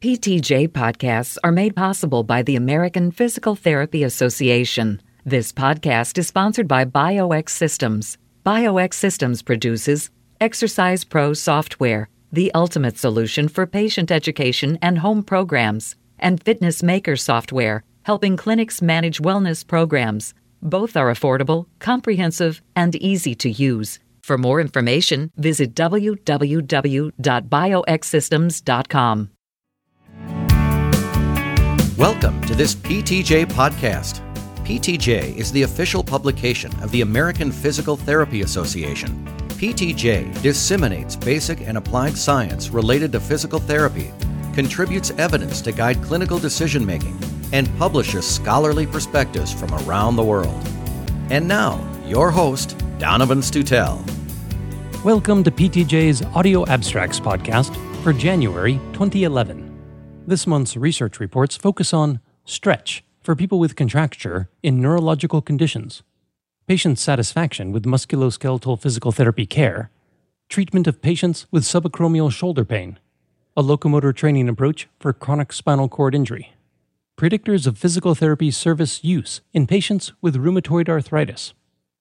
PTJ podcasts are made possible by the American Physical Therapy Association. This podcast is sponsored by BioX Systems. BioX Systems produces Exercise Pro software, the ultimate solution for patient education and home programs, and Fitness Maker software, helping clinics manage wellness programs. Both are affordable, comprehensive, and easy to use. For more information, visit www.bioxsystems.com. Welcome to this PTJ podcast. PTJ is the official publication of the American Physical Therapy Association. PTJ disseminates basic and applied science related to physical therapy, contributes evidence to guide clinical decision making, and publishes scholarly perspectives from around the world. And now, your host, Donovan Stutel. Welcome to PTJ's Audio Abstracts podcast for January 2011. This month's research reports focus on stretch for people with contracture in neurological conditions, patient satisfaction with musculoskeletal physical therapy care, treatment of patients with subacromial shoulder pain, a locomotor training approach for chronic spinal cord injury, predictors of physical therapy service use in patients with rheumatoid arthritis,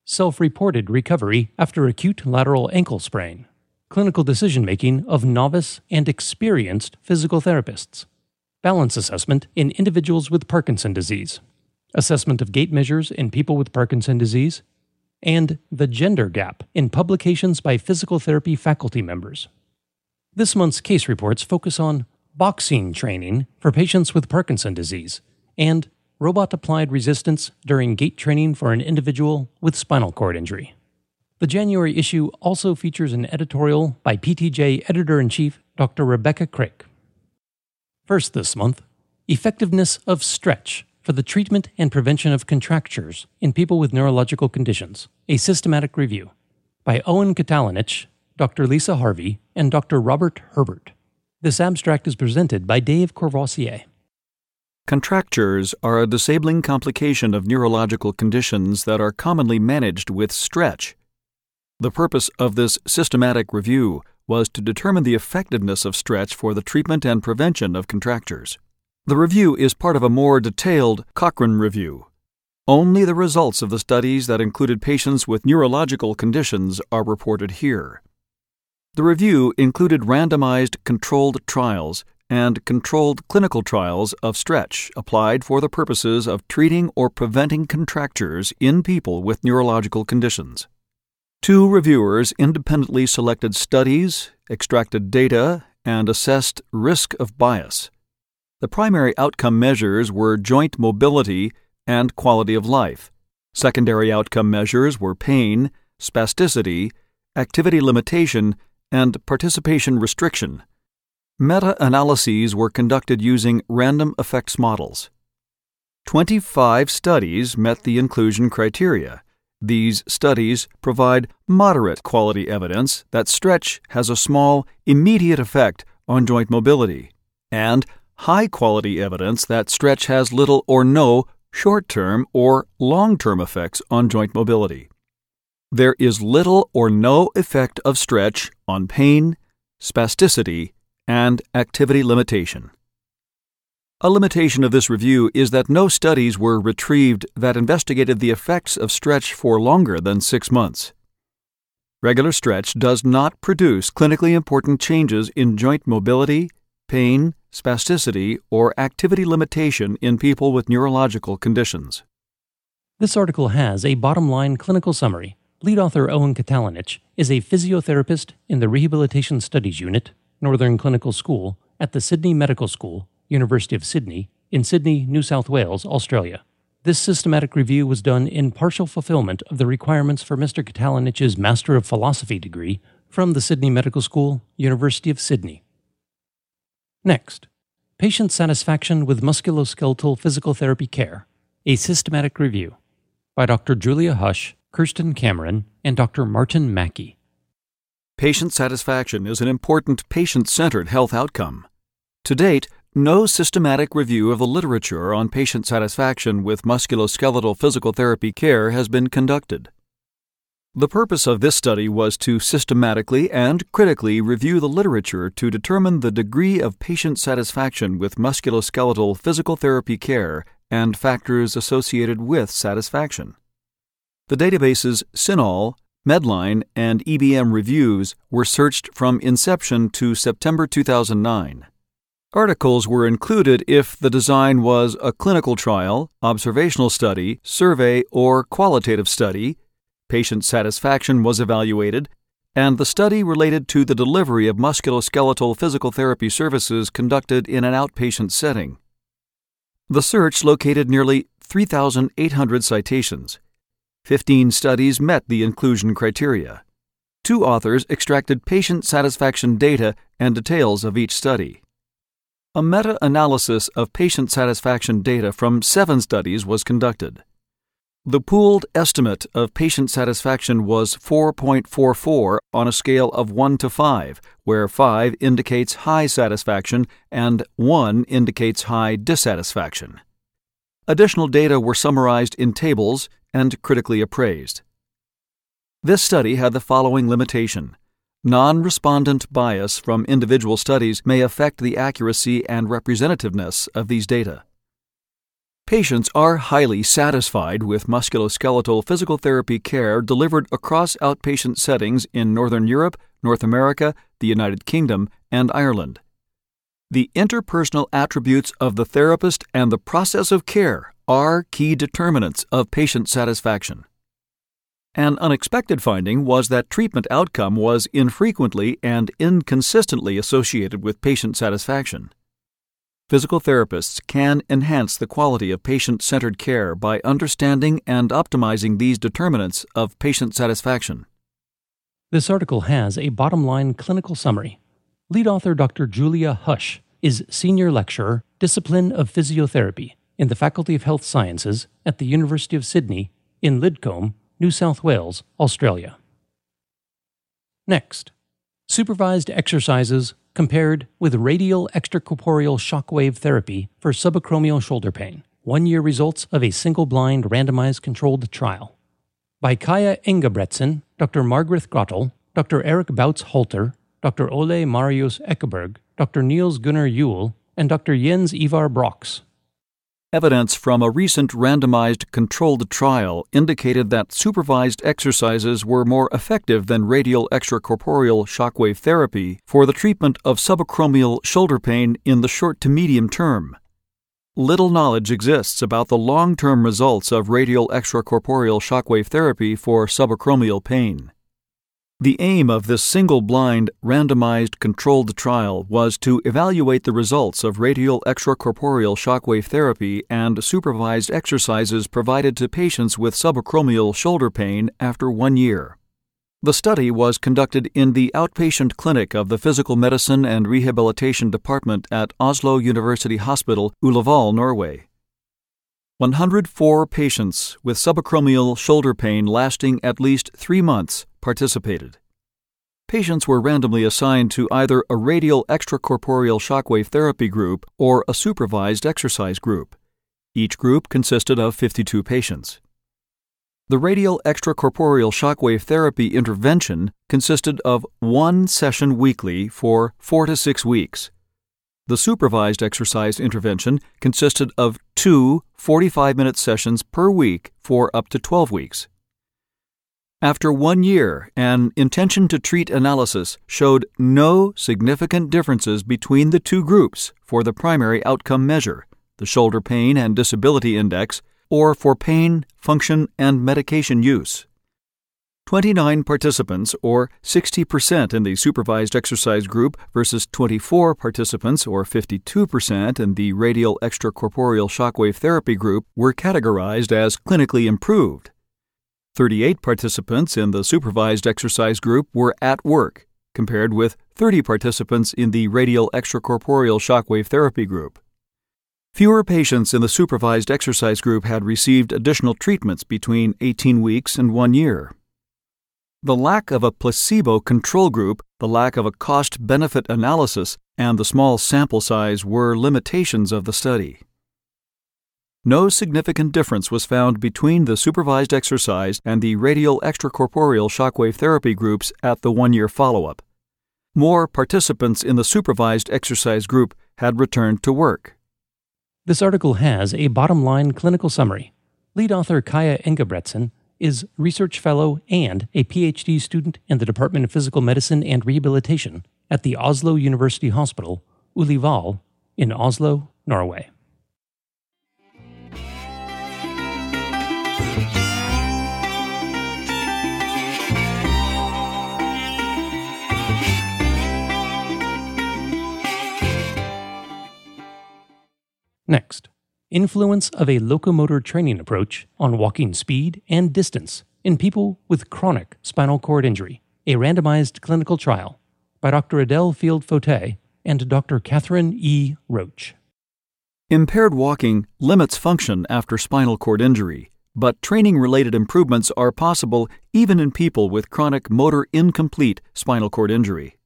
self reported recovery after acute lateral ankle sprain, clinical decision making of novice and experienced physical therapists, balance assessment in individuals with Parkinson disease, assessment of gait measures in people with Parkinson disease, and the gender gap in publications by physical therapy faculty members. This month's case reports focus on boxing training for patients with Parkinson disease, and robot applied resistance during gait training for an individual with spinal cord injury. The January issue also features an editorial by PTJ editor in chief Dr. Rebecca Craik. First this month, effectiveness of stretch for the treatment and prevention of contractures in people with neurological conditions, a systematic review by Owen Katalinic, Dr. Lisa Harvey, and Dr. Robert Herbert. This abstract is presented by Dave Courvoisier. Contractures are a disabling complication of neurological conditions that are commonly managed with stretch. The purpose of this systematic review was to determine the effectiveness of stretch for the treatment and prevention of contractures. The review is part of a more detailed Cochrane review. Only the results of the studies that included patients with neurological conditions are reported here. The review included randomized controlled trials and controlled clinical trials of stretch applied for the purposes of treating or preventing contractures in people with neurological conditions. Two reviewers independently selected studies, extracted data, and assessed risk of bias. The primary outcome measures were joint mobility and quality of life. Secondary outcome measures were pain, spasticity, activity limitation, and participation restriction. Meta analyses were conducted using random effects models. 25 studies met the inclusion criteria. These studies provide moderate quality evidence that stretch has a small, immediate effect on joint mobility, and high quality evidence that stretch has little or no short term or long term effects on joint mobility. There is little or no effect of stretch on pain, spasticity, and activity limitation. A limitation of this review is that no studies were retrieved that investigated the effects of stretch for longer than six months. Regular stretch does not produce clinically important changes in joint mobility, pain, spasticity, or activity limitation in people with neurological conditions. This article has a bottom line clinical summary Lead author Owen Katalinic is a physiotherapist in the Rehabilitation Studies Unit, Northern Clinical School, at the Sydney Medical School, University of Sydney, in Sydney, New South Wales, Australia. This systematic review was done in partial fulfillment of the requirements for Mr. Katalinic's Master of Philosophy degree from the Sydney Medical School, University of Sydney. Next, patient satisfaction with musculoskeletal physical therapy care, a systematic review by Dr. Julia Hush Kirsten Cameron, and Dr. Martin Mackey. Patient satisfaction is an important patient centered health outcome. To date, no systematic review of the literature on patient satisfaction with musculoskeletal physical therapy care has been conducted. The purpose of this study was to systematically and critically review the literature to determine the degree of patient satisfaction with musculoskeletal physical therapy care and factors associated with satisfaction. The databases CINAHL, Medline, and EBM reviews were searched from inception to September 2009. Articles were included if the design was a clinical trial, observational study, survey, or qualitative study, patient satisfaction was evaluated, and the study related to the delivery of musculoskeletal physical therapy services conducted in an outpatient setting. The search located nearly 3,800 citations. 15 studies met the inclusion criteria. Two authors extracted patient satisfaction data and details of each study. A meta analysis of patient satisfaction data from seven studies was conducted. The pooled estimate of patient satisfaction was 4.44 on a scale of 1 to 5, where 5 indicates high satisfaction and 1 indicates high dissatisfaction. Additional data were summarized in tables and critically appraised. This study had the following limitation Non respondent bias from individual studies may affect the accuracy and representativeness of these data. Patients are highly satisfied with musculoskeletal physical therapy care delivered across outpatient settings in Northern Europe, North America, the United Kingdom, and Ireland. The interpersonal attributes of the therapist and the process of care are key determinants of patient satisfaction. An unexpected finding was that treatment outcome was infrequently and inconsistently associated with patient satisfaction. Physical therapists can enhance the quality of patient centered care by understanding and optimizing these determinants of patient satisfaction. This article has a bottom line clinical summary. Lead author Dr. Julia Hush is Senior Lecturer, Discipline of Physiotherapy in the Faculty of Health Sciences at the University of Sydney in Lidcombe, New South Wales, Australia. Next, supervised exercises compared with radial extracorporeal shockwave therapy for subacromial shoulder pain. One year results of a single blind randomized controlled trial. By Kaia Engebretsen, Dr. Margreth Grotle, Dr. Eric Bautz Holter, Dr. Ole Marius Ekeberg, Dr. Niels Gunnar Juel, and Dr. Jens Ivar Brox. Evidence from a recent randomized controlled trial indicated that supervised exercises were more effective than radial extracorporeal shockwave therapy for the treatment of subacromial shoulder pain in the short to medium term. Little knowledge exists about the long term results of radial extracorporeal shockwave therapy for subacromial pain. The aim of this single blind, randomized controlled trial was to evaluate the results of radial extracorporeal shockwave therapy and supervised exercises provided to patients with subacromial shoulder pain after one year. The study was conducted in the outpatient clinic of the Physical Medicine and Rehabilitation Department at Oslo University Hospital, Ullevål, Norway. 104 patients with subacromial shoulder pain lasting at least three months participated. Patients were randomly assigned to either a radial extracorporeal shockwave therapy group or a supervised exercise group. Each group consisted of 52 patients. The radial extracorporeal shockwave therapy intervention consisted of one session weekly for four to six weeks the supervised exercise intervention consisted of two 45 minute sessions per week for up to 12 weeks. After one year, an intention to treat analysis showed no significant differences between the two groups for the primary outcome measure, the Shoulder Pain and Disability Index, or for pain, function, and medication use. 29 participants, or 60% in the supervised exercise group, versus 24 participants, or 52% in the radial extracorporeal shockwave therapy group, were categorized as clinically improved. 38 participants in the supervised exercise group were at work, compared with 30 participants in the radial extracorporeal shockwave therapy group. Fewer patients in the supervised exercise group had received additional treatments between 18 weeks and one year. The lack of a placebo control group, the lack of a cost benefit analysis, and the small sample size were limitations of the study. No significant difference was found between the supervised exercise and the radial extracorporeal shockwave therapy groups at the one year follow up. More participants in the supervised exercise group had returned to work. This article has a bottom line clinical summary. Lead author Kaia Engebretsen is research fellow and a PhD student in the Department of Physical Medicine and Rehabilitation at the Oslo University Hospital, Ullevål, in Oslo, Norway. Next, influence of a locomotor training approach on walking speed and distance in people with chronic spinal cord injury, a randomized clinical trial by Dr. Edelle Field-Fote and Dr. Catherine E. Roach. Impaired walking limits function after spinal cord injury, but training related improvements are possible even in people with chronic motor incomplete spinal cord injury.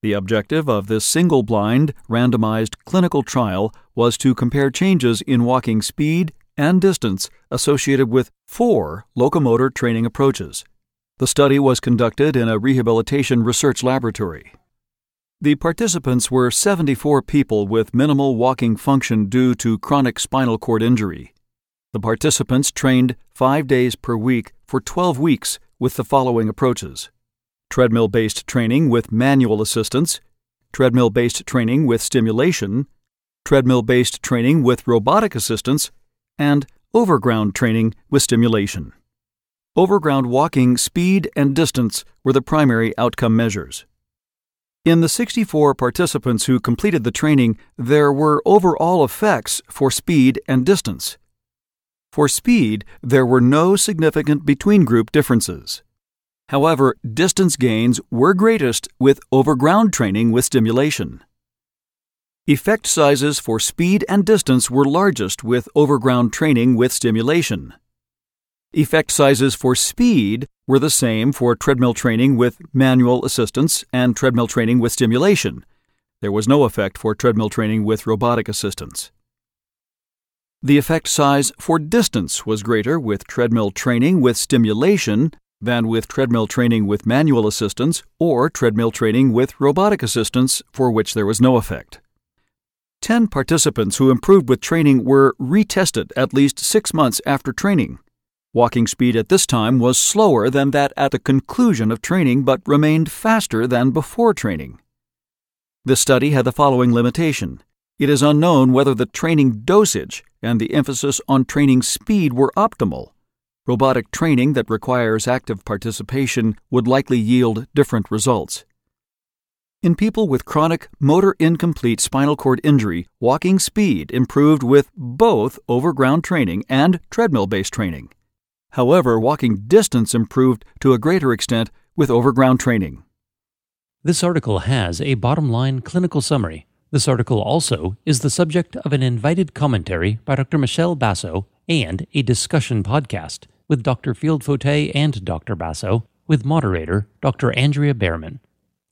The objective of this single blind, randomized clinical trial was to compare changes in walking speed and distance associated with four locomotor training approaches. The study was conducted in a rehabilitation research laboratory. The participants were 74 people with minimal walking function due to chronic spinal cord injury. The participants trained five days per week for 12 weeks with the following approaches treadmill based training with manual assistance, treadmill based training with stimulation, treadmill based training with robotic assistance, and overground training with stimulation. Overground walking speed and distance were the primary outcome measures. In the 64 participants who completed the training, there were overall effects for speed and distance. For speed, there were no significant between group differences. However, distance gains were greatest with overground training with stimulation. Effect sizes for speed and distance were largest with overground training with stimulation. Effect sizes for speed were the same for treadmill training with manual assistance and treadmill training with stimulation. There was no effect for treadmill training with robotic assistance. The effect size for distance was greater with treadmill training with stimulation than with treadmill training with manual assistance or treadmill training with robotic assistance, for which there was no effect. Ten participants who improved with training were retested at least six months after training. Walking speed at this time was slower than that at the conclusion of training but remained faster than before training. The study had the following limitation it is unknown whether the training dosage and the emphasis on training speed were optimal Robotic training that requires active participation would likely yield different results. In people with chronic motor incomplete spinal cord injury, walking speed improved with both overground training and treadmill based training. However, walking distance improved to a greater extent with overground training. This article has a bottom line clinical summary. This article also is the subject of an invited commentary by Dr. Michelle Basso and a discussion podcast with Dr. Field-Fote and Dr. Basso, with moderator Dr. Andrea Behrman.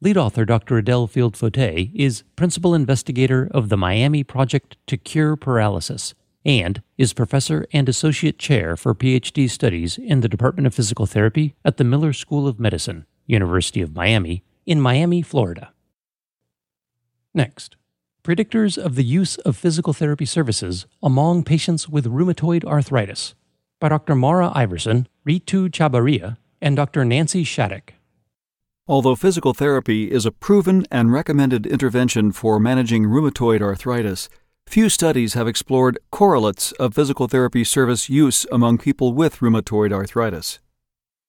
Lead author Dr. Edelle Field-Fote is principal investigator of the Miami Project to Cure Paralysis and is professor and associate chair for PhD studies in the Department of Physical Therapy at the Miller School of Medicine, University of Miami, in Miami, Florida. Next, predictors of the use of physical therapy services among patients with rheumatoid arthritis by Dr. Maura Iversen, Ritu Chabaria, and Dr. Nancy Shadick. Although physical therapy is a proven and recommended intervention for managing rheumatoid arthritis, few studies have explored correlates of physical therapy service use among people with rheumatoid arthritis.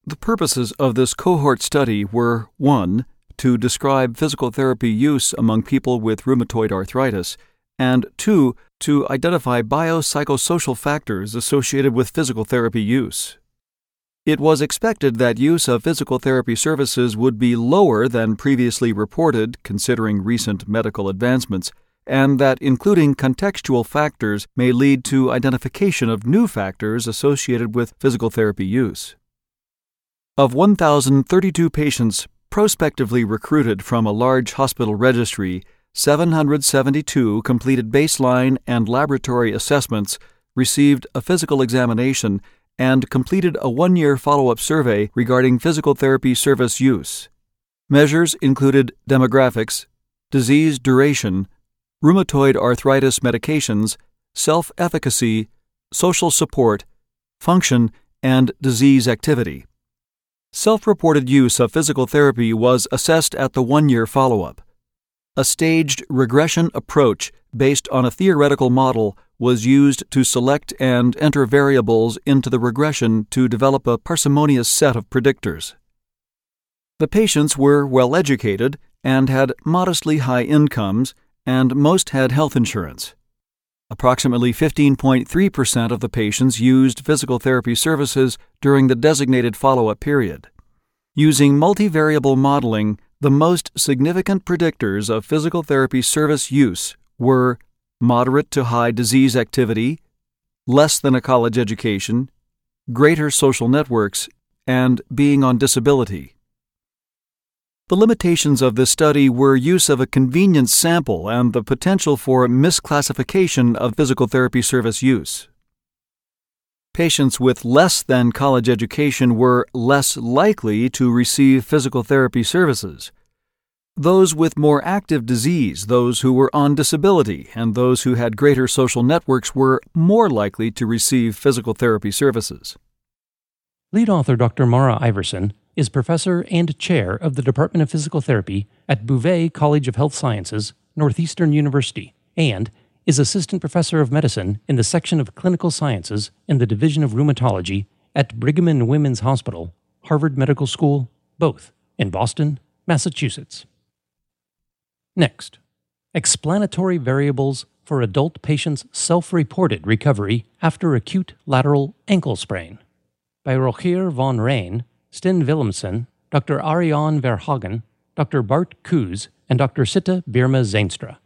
The purposes of this cohort study were 1. To describe physical therapy use among people with rheumatoid arthritis, and 2 to identify biopsychosocial factors associated with physical therapy use. It was expected that use of physical therapy services would be lower than previously reported, considering recent medical advancements, and that including contextual factors may lead to identification of new factors associated with physical therapy use. Of 1,032 patients prospectively recruited from a large hospital registry, 772 completed baseline and laboratory assessments received a physical examination and completed a one year follow up survey regarding physical therapy service use. Measures included demographics, disease duration, rheumatoid arthritis medications, self efficacy, social support, function, and disease activity. Self reported use of physical therapy was assessed at the one year follow up. A staged regression approach based on a theoretical model was used to select and enter variables into the regression to develop a parsimonious set of predictors. The patients were well educated and had modestly high incomes, and most had health insurance. Approximately 15.3% of the patients used physical therapy services during the designated follow up period. Using multivariable modeling, the most significant predictors of physical therapy service use were moderate to high disease activity, less than a college education, greater social networks, and being on disability. The limitations of this study were use of a convenience sample and the potential for misclassification of physical therapy service use. Patients with less than college education were less likely to receive physical therapy services. Those with more active disease, those who were on disability, and those who had greater social networks were more likely to receive physical therapy services. Lead author Dr. Maura Iversen is professor and chair of the Department of Physical Therapy at Bouvé College of Health Sciences, Northeastern University, and is assistant professor of medicine in the section of clinical sciences in the Division of Rheumatology at Brigham and Women's Hospital, Harvard Medical School, both in Boston, Massachusetts. Next, explanatory variables for adult patients' self reported recovery after acute lateral ankle sprain by Rogier van Rijn Sten Willemsen, Dr. Ariane Verhagen, Dr. Bart Koes, and Dr. Sita Bierma-Zeinstra.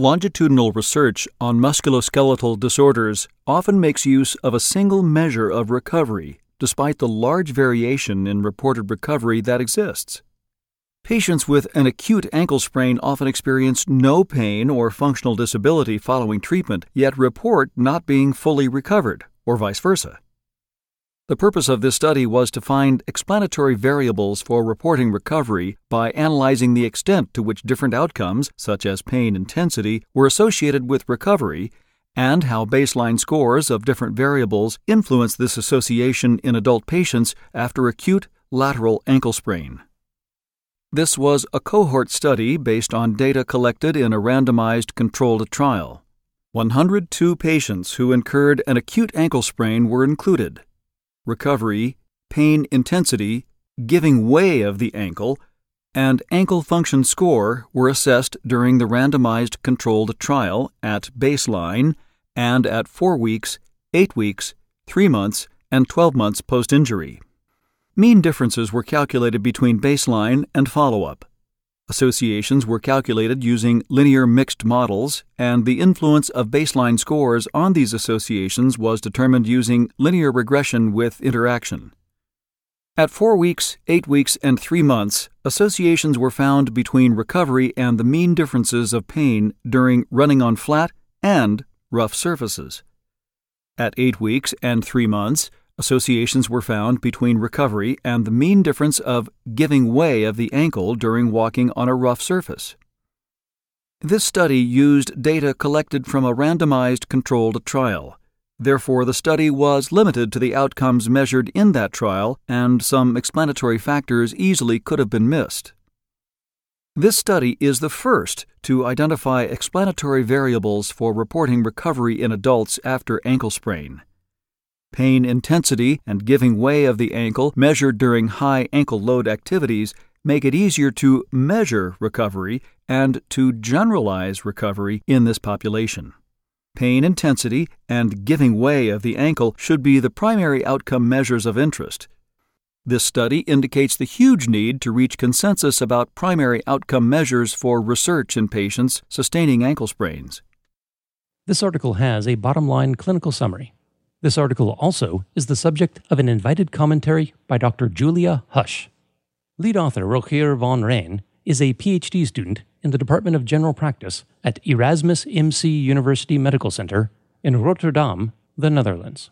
Longitudinal research on musculoskeletal disorders often makes use of a single measure of recovery, despite the large variation in reported recovery that exists. Patients with an acute ankle sprain often experience no pain or functional disability following treatment, yet report not being fully recovered, or vice versa. The purpose of this study was to find explanatory variables for reporting recovery by analyzing the extent to which different outcomes, such as pain intensity, were associated with recovery and how baseline scores of different variables influence this association in adult patients after acute lateral ankle sprain. This was a cohort study based on data collected in a randomized controlled trial. 102 patients who incurred an acute ankle sprain were included recovery, pain intensity, giving way of the ankle, and ankle function score were assessed during the randomized controlled trial at baseline and at 4 weeks, 8 weeks, 3 months, and 12 months post injury. Mean differences were calculated between baseline and follow up. Associations were calculated using linear mixed models, and the influence of baseline scores on these associations was determined using linear regression with interaction. At four weeks, eight weeks, and three months, associations were found between recovery and the mean differences of pain during running on flat and rough surfaces. At eight weeks and three months, Associations were found between recovery and the mean difference of giving way of the ankle during walking on a rough surface. This study used data collected from a randomized controlled trial. Therefore, the study was limited to the outcomes measured in that trial, and some explanatory factors easily could have been missed. This study is the first to identify explanatory variables for reporting recovery in adults after ankle sprain. Pain intensity and giving way of the ankle measured during high ankle load activities make it easier to measure recovery and to generalize recovery in this population. Pain intensity and giving way of the ankle should be the primary outcome measures of interest. This study indicates the huge need to reach consensus about primary outcome measures for research in patients sustaining ankle sprains. This article has a bottom line clinical summary. This article also is the subject of an invited commentary by Dr. Julia Hush. Lead author Rogier van Rijn is a PhD student in the Department of General Practice at Erasmus MC University Medical Center, in Rotterdam, the Netherlands.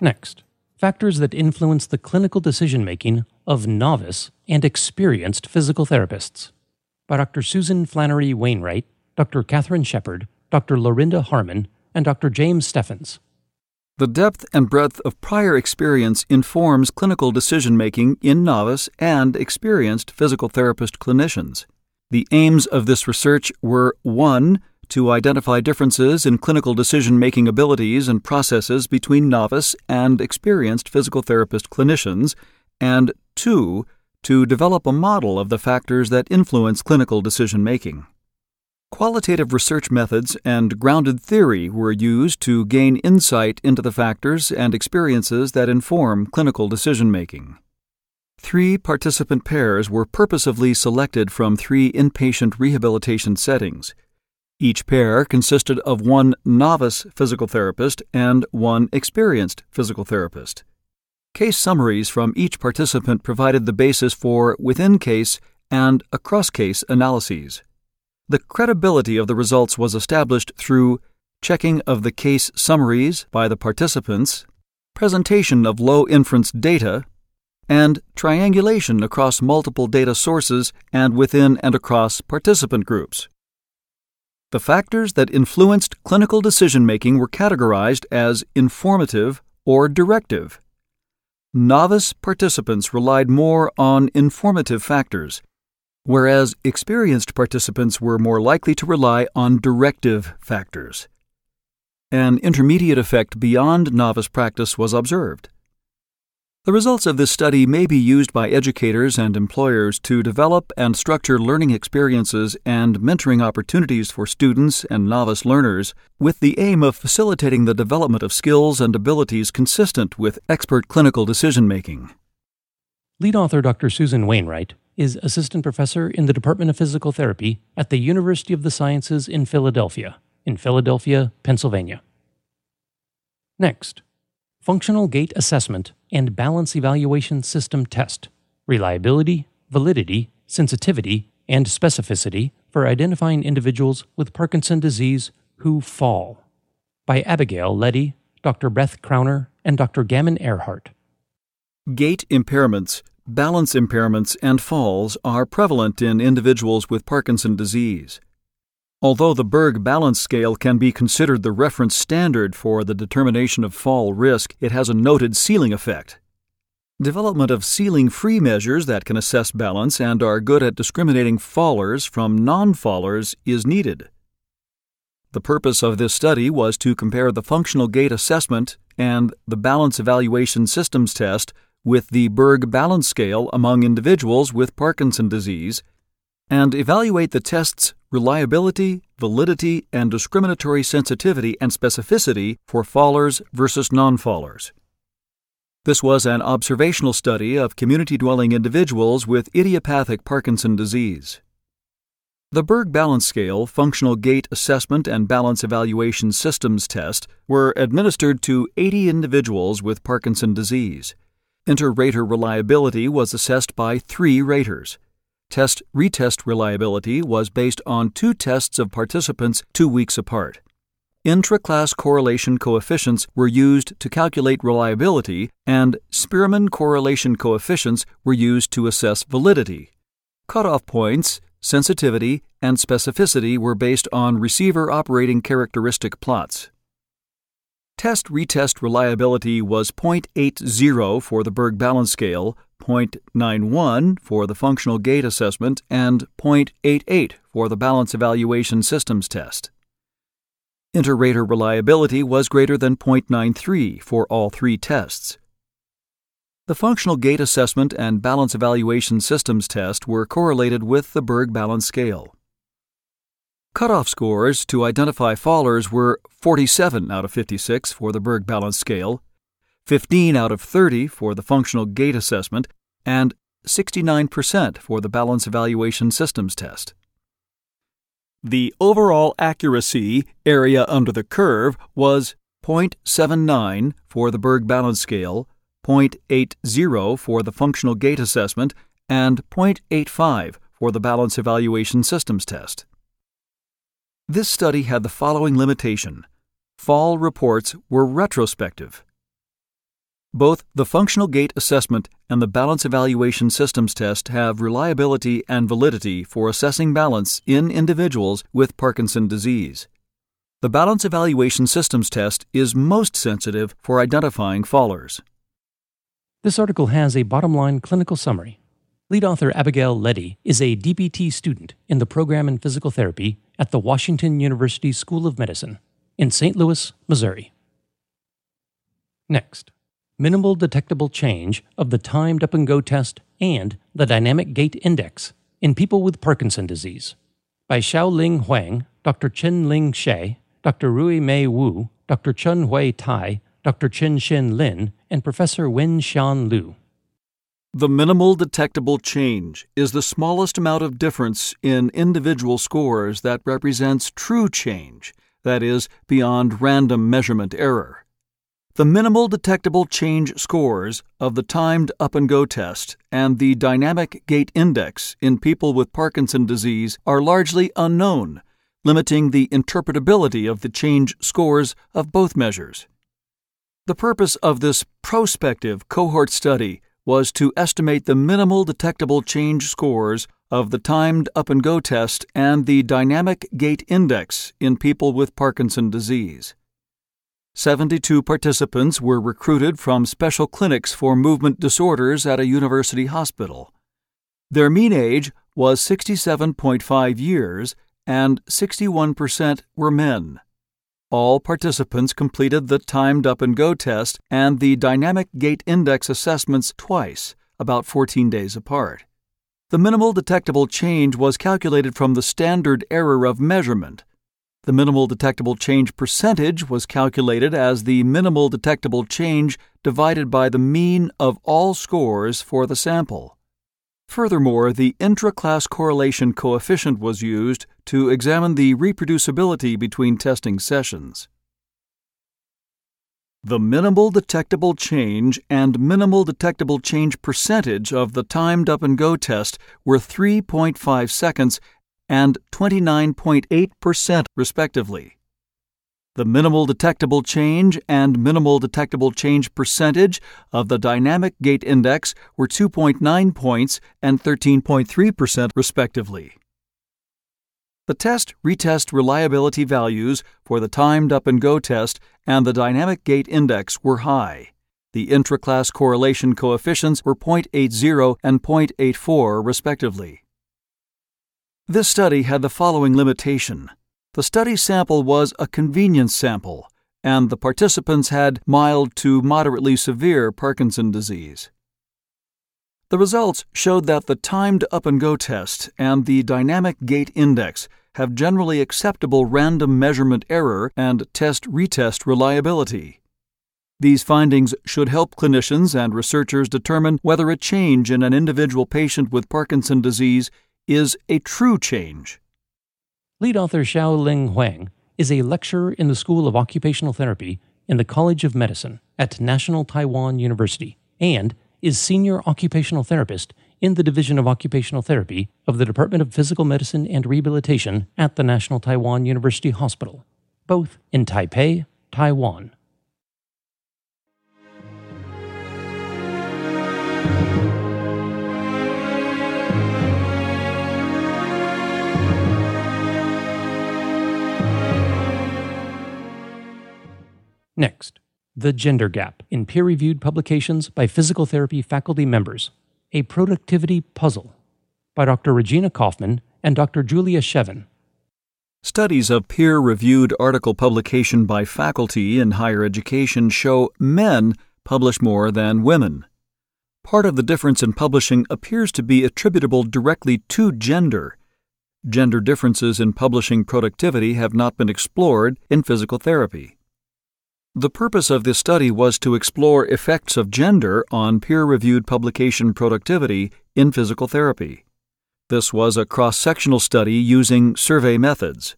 Next, factors that influence the clinical decision making of novice and experienced physical therapists by Dr. Susan Flannery Wainwright, Dr. Catherine Shepard, Dr. Laurinda Harman, and Dr. James Stephens. The depth and breadth of prior experience informs clinical decision making in novice and experienced physical therapist clinicians. The aims of this research were 1 to identify differences in clinical decision making abilities and processes between novice and experienced physical therapist clinicians, and 2. to develop a model of the factors that influence clinical decision making. Qualitative research methods and grounded theory were used to gain insight into the factors and experiences that inform clinical decision making. Three participant pairs were purposefully selected from three inpatient rehabilitation settings each pair consisted of one novice physical therapist and one experienced physical therapist. Case summaries from each participant provided the basis for within case and across case analyses. The credibility of the results was established through checking of the case summaries by the participants, presentation of low inference data, and triangulation across multiple data sources and within and across participant groups. The factors that influenced clinical decision making were categorized as informative or directive. Novice participants relied more on informative factors, whereas experienced participants were more likely to rely on directive factors. An intermediate effect beyond novice practice was observed. The results of this study may be used by educators and employers to develop and structure learning experiences and mentoring opportunities for students and novice learners with the aim of facilitating the development of skills and abilities consistent with expert clinical decision making. Lead author Dr. Susan Wainwright is assistant professor in the Department of Physical Therapy at the University of the Sciences in Philadelphia, in Philadelphia, Pennsylvania. Next, functional gait assessment and balance evaluation system test, reliability, validity, sensitivity, and specificity for identifying individuals with Parkinson disease who fall. By Abigail Leddy, Dr. Beth Crowner, and Dr. Gammon Earhart. Gait impairments, balance impairments, and falls are prevalent in individuals with Parkinson disease. Although the Berg Balance Scale can be considered the reference standard for the determination of fall risk, it has a noted ceiling effect. Development of ceiling free measures that can assess balance and are good at discriminating fallers from non fallers is needed. The purpose of this study was to compare the functional gait assessment and the balance evaluation systems test with the Berg Balance Scale among individuals with Parkinson disease and evaluate the test's reliability, validity, and discriminatory sensitivity and specificity for fallers versus non fallers. This was an observational study of community dwelling individuals with idiopathic Parkinson disease. The Berg Balance Scale, Functional Gait Assessment, and Balance Evaluation Systems test were administered to 80 individuals with Parkinson disease. Inter-rater reliability was assessed by three raters. Test retest reliability was based on two tests of participants two weeks apart. Intra-class correlation coefficients were used to calculate reliability, and Spearman correlation coefficients were used to assess validity. Cutoff points, sensitivity, and specificity were based on receiver operating characteristic plots. Test retest reliability was 0.80 for the Berg Balance Scale, 0.91 for the Functional Gait Assessment, and 0.88 for the Balance Evaluation Systems Test. Inter-rater reliability was greater than 0.93 for all three tests. The Functional Gait Assessment and Balance Evaluation Systems Test were correlated with the Berg Balance Scale. Cutoff scores to identify fallers were 47 out of 56 for the Berg Balance Scale, 15 out of 30 for the Functional Gait Assessment, and 69% for the Balance Evaluation Systems Test. The overall accuracy area under the curve was 0.79 for the Berg Balance Scale, 0.80 for the Functional Gait Assessment, and 0.85 for the Balance Evaluation Systems Test. This study had the following limitation fall reports were retrospective. Both the functional gait assessment and the balance evaluation systems test have reliability and validity for assessing balance in individuals with Parkinson disease. The balance evaluation systems test is most sensitive for identifying fallers. This article has a bottom line clinical summary. Lead author Abigail Leddy is a DPT student in the program in physical therapy at the Washington University School of Medicine in St. Louis, Missouri. Next, minimal detectable change of the timed up and go test and the dynamic gait index in people with Parkinson disease by Xiaoling Huang, Dr. Chen Ling She, Dr. Rui Mei Wu, Dr. Chun Hui Tai, Dr. Chen Xin Lin, and Professor Wen Xian Lu. The minimal detectable change is the smallest amount of difference in individual scores that represents true change that is, beyond random measurement error. The minimal detectable change scores of the timed up and go test and the dynamic gait index in people with Parkinson disease are largely unknown, limiting the interpretability of the change scores of both measures. The purpose of this prospective cohort study was to estimate the minimal detectable change scores of the timed up and go test and the dynamic gait index in people with Parkinson disease. 72 participants were recruited from special clinics for movement disorders at a university hospital. Their mean age was 67.5 years and 61% were men. All participants completed the timed up and go test and the dynamic gait index assessments twice, about 14 days apart. The minimal detectable change was calculated from the standard error of measurement. The minimal detectable change percentage was calculated as the minimal detectable change divided by the mean of all scores for the sample. Furthermore, the intra-class correlation coefficient was used to examine the reproducibility between testing sessions. The minimal detectable change and minimal detectable change percentage of the timed up and go test were 3.5 seconds and 29.8% respectively. The minimal detectable change and minimal detectable change percentage of the dynamic gait index were 2.9 points and 13.3% respectively. The test retest reliability values for the timed up and go test and the dynamic gait index were high. The intra-class correlation coefficients were 0.80 and 0.84 respectively. This study had the following limitation. The study sample was a convenience sample, and the participants had mild to moderately severe Parkinson disease. The results showed that the timed up and go test and the dynamic gait index have generally acceptable random measurement error and test retest reliability. These findings should help clinicians and researchers determine whether a change in an individual patient with Parkinson disease is a true change. Lead author Xiaoling Huang is a lecturer in the School of Occupational Therapy in the College of Medicine at National Taiwan University and is senior occupational therapist in the Division of Occupational Therapy of the Department of Physical Medicine and Rehabilitation at the National Taiwan University Hospital, both in Taipei, Taiwan. Next, the Gender Gap in Peer Reviewed Publications by Physical Therapy Faculty Members A Productivity Puzzle by Dr. Regina Kaufman and Dr. Julia Chevan. Studies of peer reviewed article publication by faculty in higher education show men publish more than women. Part of the difference in publishing appears to be attributable directly to gender. Gender differences in publishing productivity have not been explored in physical therapy. The purpose of this study was to explore effects of gender on peer reviewed publication productivity in physical therapy. This was a cross sectional study using survey methods.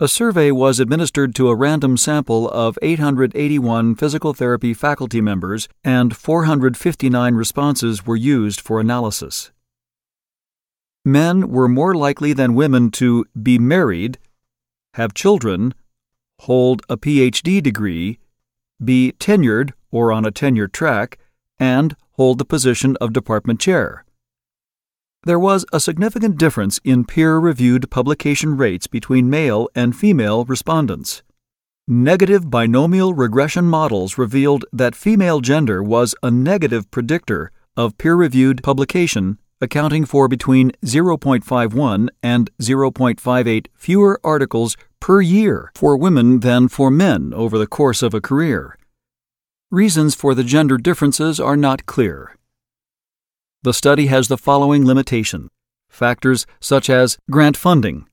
A survey was administered to a random sample of 881 physical therapy faculty members, and 459 responses were used for analysis. Men were more likely than women to be married, have children, hold a PhD degree, be tenured or on a tenure track, and hold the position of department chair. There was a significant difference in peer reviewed publication rates between male and female respondents. Negative binomial regression models revealed that female gender was a negative predictor of peer reviewed publication, accounting for between 0.51 and 0.58 fewer articles per year for women than for men over the course of a career. Reasons for the gender differences are not clear. The study has the following limitation factors such as grant funding,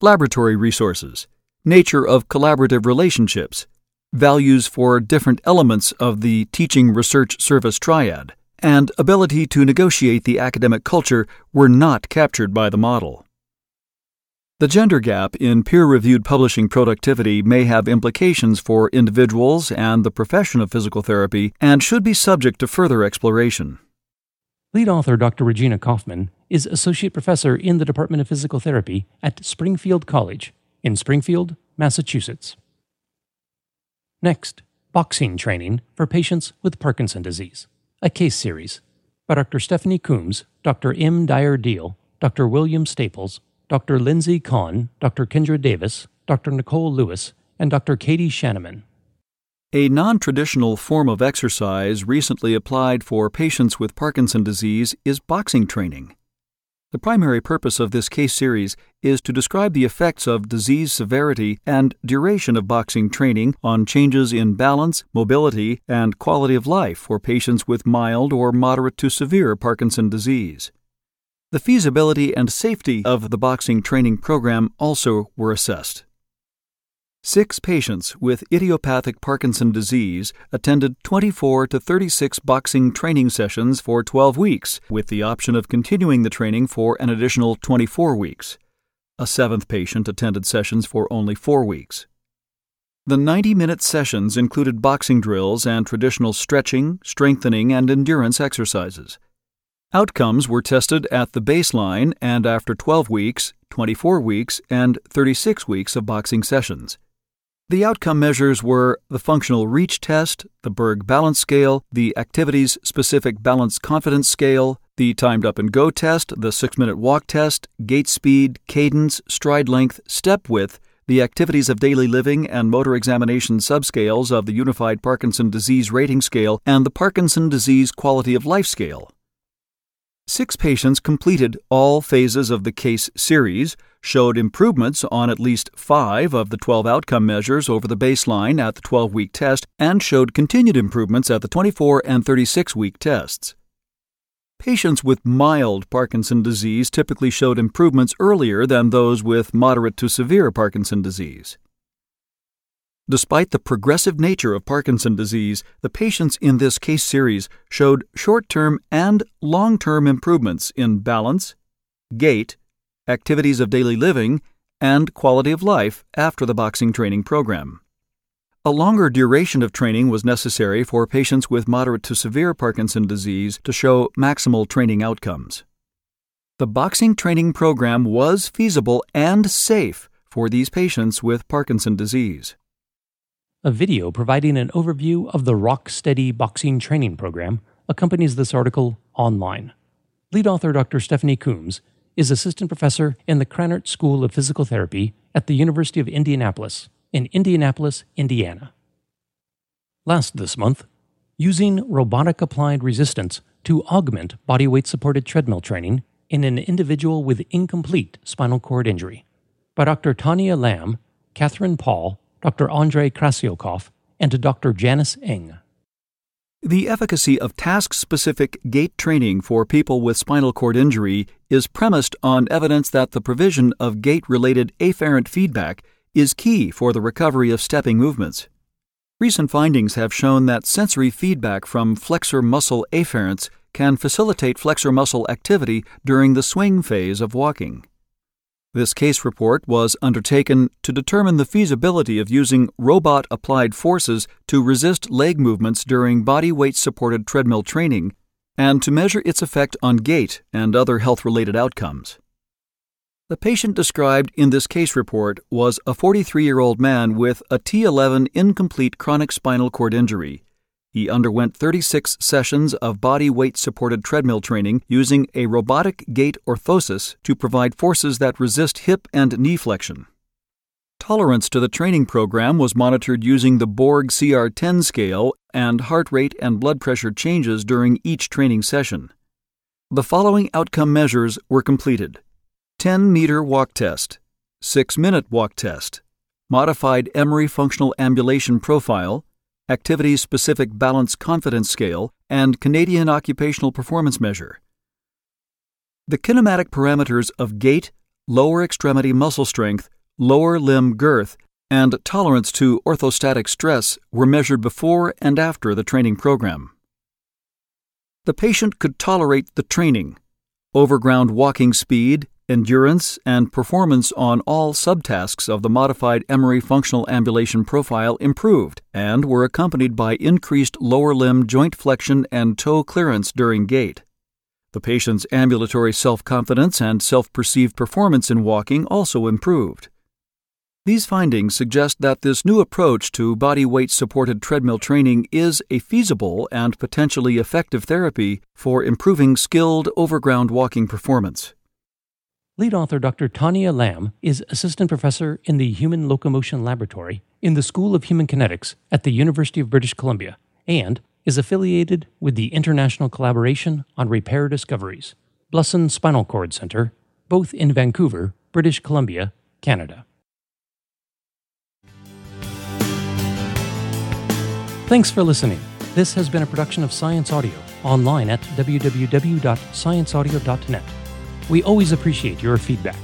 laboratory resources, nature of collaborative relationships, values for different elements of the teaching research service triad, and ability to negotiate the academic culture were not captured by the model. The gender gap in peer reviewed publishing productivity may have implications for individuals and the profession of physical therapy and should be subject to further exploration. Lead author Dr. Regina Kaufman is Associate Professor in the Department of Physical Therapy at Springfield College in Springfield, Massachusetts. Next, boxing training for patients with Parkinson disease, a case series by Dr. Stephanie Combs, Dr. M. Dyer Diehl, Dr. William Staples, Dr. Lindsay Conn, Dr. Kendra Davis, Dr. Nicole Lewis, and Dr. Katie Schaneman. A non traditional form of exercise recently applied for patients with Parkinson disease is boxing training. The primary purpose of this case series is to describe the effects of disease severity and duration of boxing training on changes in balance, mobility, and quality of life for patients with mild or moderate to severe Parkinson disease. The feasibility and safety of the boxing training program also were assessed. Six patients with idiopathic Parkinson disease attended 24 to 36 boxing training sessions for 12 weeks, with the option of continuing the training for an additional 24 weeks. A seventh patient attended sessions for only four weeks. The 90 minute sessions included boxing drills and traditional stretching, strengthening, and endurance exercises. Outcomes were tested at the baseline and after 12 weeks, 24 weeks, and 36 weeks of boxing sessions. The outcome measures were the functional reach test, the Berg balance scale, the activities specific balance confidence scale, the timed up and go test, the six minute walk test, gait speed, cadence, stride length, step width, the activities of daily living and motor examination subscales of the Unified Parkinson Disease Rating Scale, and the Parkinson Disease Quality of Life Scale. Six patients completed all phases of the case series, showed improvements on at least five of the 12 outcome measures over the baseline at the 12 week test, and showed continued improvements at the 24 and 36 week tests. Patients with mild Parkinson disease typically showed improvements earlier than those with moderate to severe Parkinson disease. Despite the progressive nature of Parkinson disease, the patients in this case series showed short term and long term improvements in balance, gait, activities of daily living, and quality of life after the boxing training program. A longer duration of training was necessary for patients with moderate to severe Parkinson disease to show maximal training outcomes. The boxing training program was feasible and safe for these patients with Parkinson disease. A video providing an overview of the Rock Steady Boxing Training Program accompanies this article online. Lead author Dr. Stephanie Combs is assistant professor in the Krannert School of Physical Therapy at the University of Indianapolis in Indianapolis, Indiana. Last this month, using robotic applied resistance to augment bodyweight supported treadmill training in an individual with incomplete spinal cord injury by Dr. Tania Lam, Katherine Pauhl, Dr. Andrei Krassioukov, and Dr. Janice Eng. The efficacy of task specific gait training for people with spinal cord injury is premised on evidence that the provision of gait related afferent feedback is key for the recovery of stepping movements. Recent findings have shown that sensory feedback from flexor muscle afferents can facilitate flexor muscle activity during the swing phase of walking. This case report was undertaken to determine the feasibility of using robot applied forces to resist leg movements during body weight supported treadmill training and to measure its effect on gait and other health related outcomes. The patient described in this case report was a 43 year old man with a T11 incomplete chronic spinal cord injury. He underwent 36 sessions of body weight supported treadmill training using a robotic gait orthosis to provide forces that resist hip and knee flexion. Tolerance to the training program was monitored using the Borg CR10 scale and heart rate and blood pressure changes during each training session. The following outcome measures were completed 10 meter walk test, 6 minute walk test, modified Emory functional ambulation profile, activity specific balance confidence scale, and Canadian occupational performance measure. The kinematic parameters of gait, lower extremity muscle strength, lower limb girth, and tolerance to orthostatic stress were measured before and after the training program. The patient could tolerate the training, overground walking speed, endurance, and performance on all subtasks of the modified Emory functional ambulation profile improved and were accompanied by increased lower limb joint flexion and toe clearance during gait. The patient's ambulatory self confidence and self perceived performance in walking also improved. These findings suggest that this new approach to body weight supported treadmill training is a feasible and potentially effective therapy for improving skilled overground walking performance. Lead author Dr. Tania Lam is assistant professor in the Human Locomotion Laboratory in the School of Human Kinetics at the University of British Columbia and is affiliated with the International Collaboration on Repair Discoveries, Blusson Spinal Cord Center, both in Vancouver, British Columbia, Canada. Thanks for listening. This has been a production of Science Audio, online at www.scienceaudio.net. We always appreciate your feedback.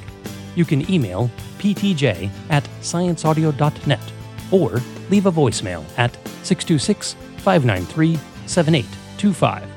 You can email ptj at scienceaudio.net or leave a voicemail at 626 593 7825.